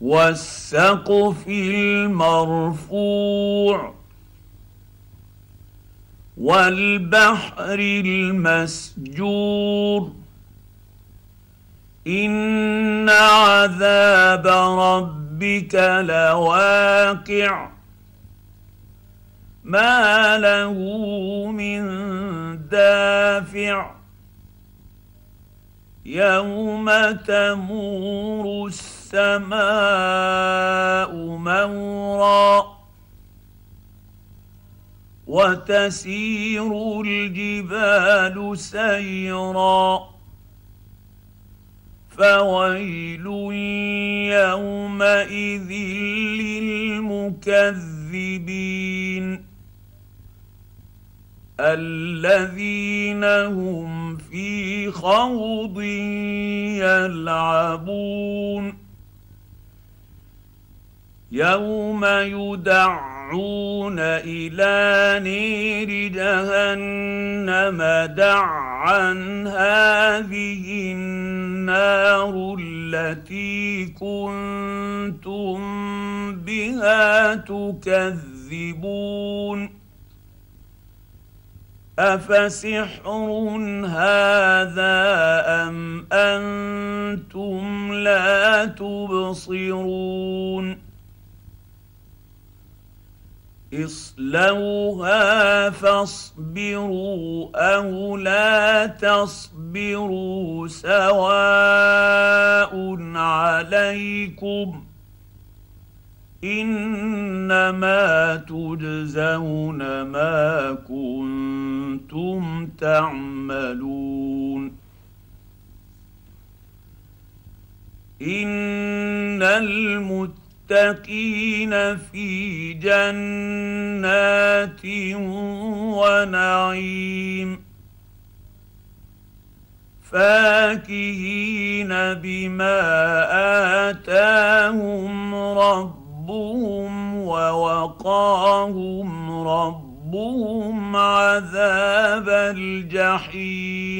والسقف المرفوع والبحر المسجور إن عذاب ربك لواقع ما له من دافع يوم تمور السماء مورا وتسير الجبال سيرا فويل يومئذ للمكذبين الذين هم في خوض يلعبون يوم يدعون إلى نير جهنم دعا هذه النار التي كنتم بها تكذبون افسحر هذا ام أنتم لا تبصرون اصلوها فاصبروا أو لا تصبروا سواء عليكم انما تجزون ما كنتم تعملون ان المتقين في جنات ونعيم فاكهين بما اتاهم رب ربهم ووقاهم ربهم عذاب الجحيم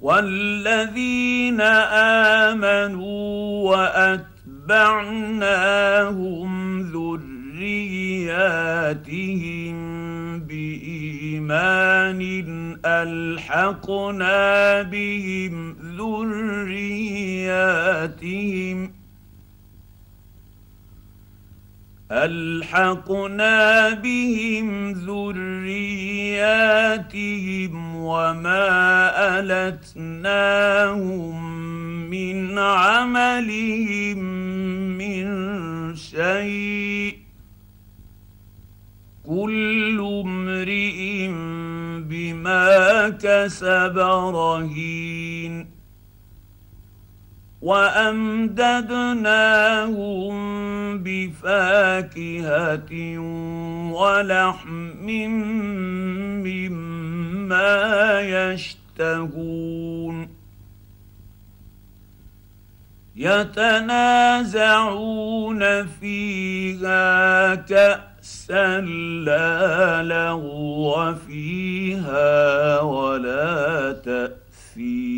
والذين امنوا واتبعناهم ذرياتهم بايمان الحقنا بهم ذرياتهم ألحقنا بهم ذرياتهم وما ألتناهم من عملهم من شيء. كل امرئ بما كسب رهين. وأمددناهم بفاكهة ولحم مما يشتهون. يتنازعون فيها كأسا لا لغو فيها ولا تأثيم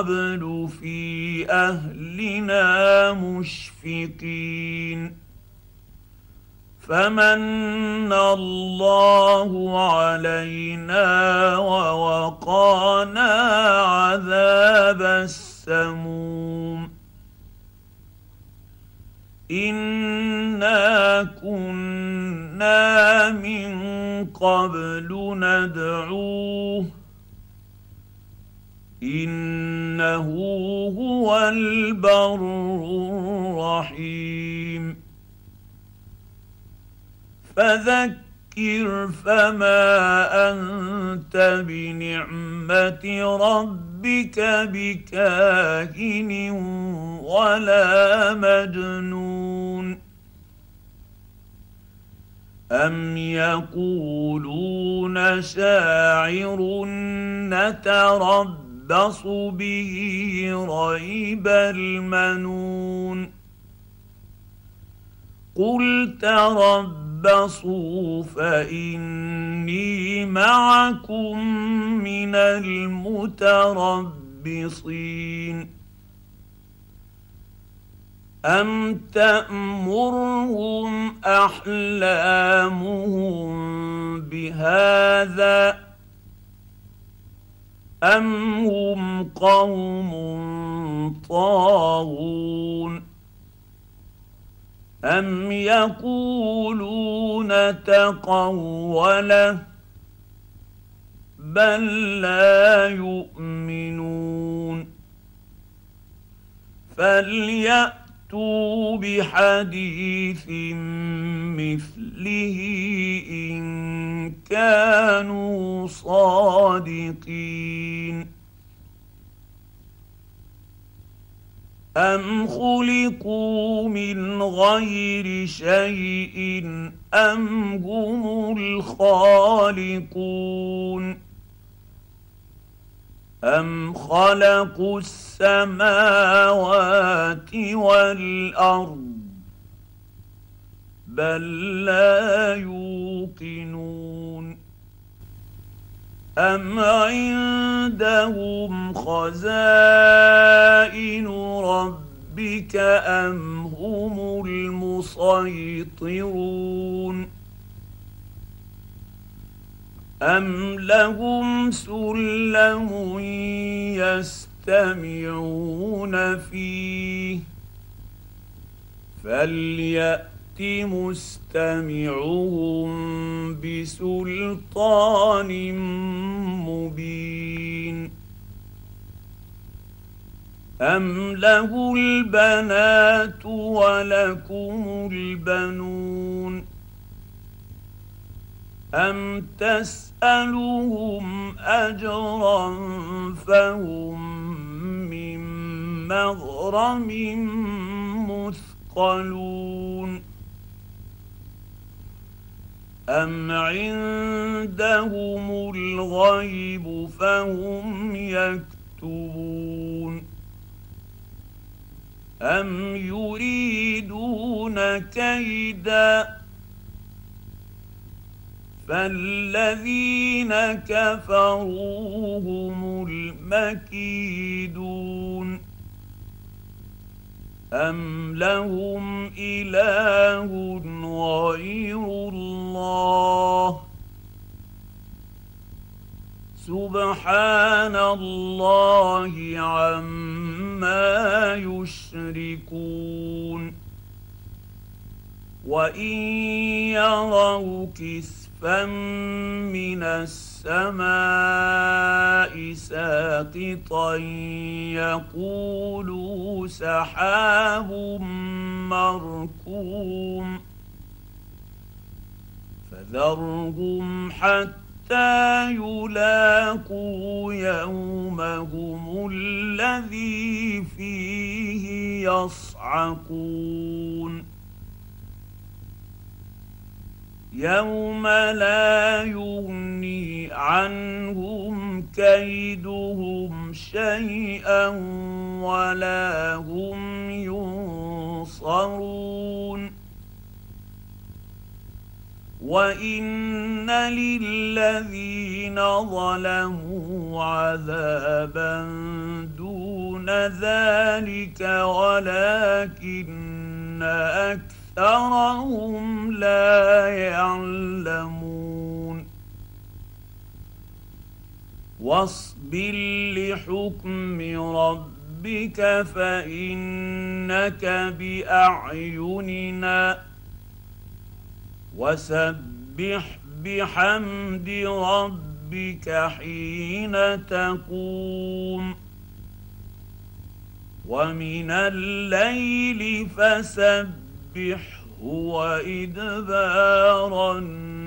قبل في أهلنا مشفقين. فمن الله علينا ووقانا عذاب السموم. إنا كنا من قبل ندعوه. انه هو البر الرحيم فذكر فما انت بنعمه ربك بكاهن ولا مجنون ام يقولون شاعر نتربص به ريب المنون قل تربص تربصوا فاني معكم من المتربصين ام تامرهم احلامهم بهذا ام هم قوم طاغون أم يقولون تقوله بل لا يؤمنون فليأتوا بحديث مثله إن كانوا صادقين. أم خلقوا من غير شيء أم هم الخالقون. أم خلقوا السماوات والأرض بل لا يوقنون أم عندهم خزائن ربك أم هم المسيطرون أم لهم سلم يستمعون فيه فليأت مستمعهم بسلطان مبين أم له البنات ولكم البنون أم تسألهم أجرا فهم من مغرم مثقلون أم عندهم الغيب فهم يكتبون أم يريدون كيدا فالذين كفروا هم المكيدون أم لهم إله غير الله؟ سبحان الله عما يشركون وإن يروا كسفا من السماء ساقطا يقولوا سحاب مركوم فذرهم حتى يلاقوا يومهم الذي فيه يصعقون يوم لا يغني عنهم كيدهم شيئا ولا هم ينصرون وان للذين ظلموا عذابا دون ذلك ولكن أكثرهم لا يعلمون. واصبر لحكم ربك فإنك بأعيننا. وسبح بحمد ربك حين تقوم. ومن الليل فسبحه وادبار النار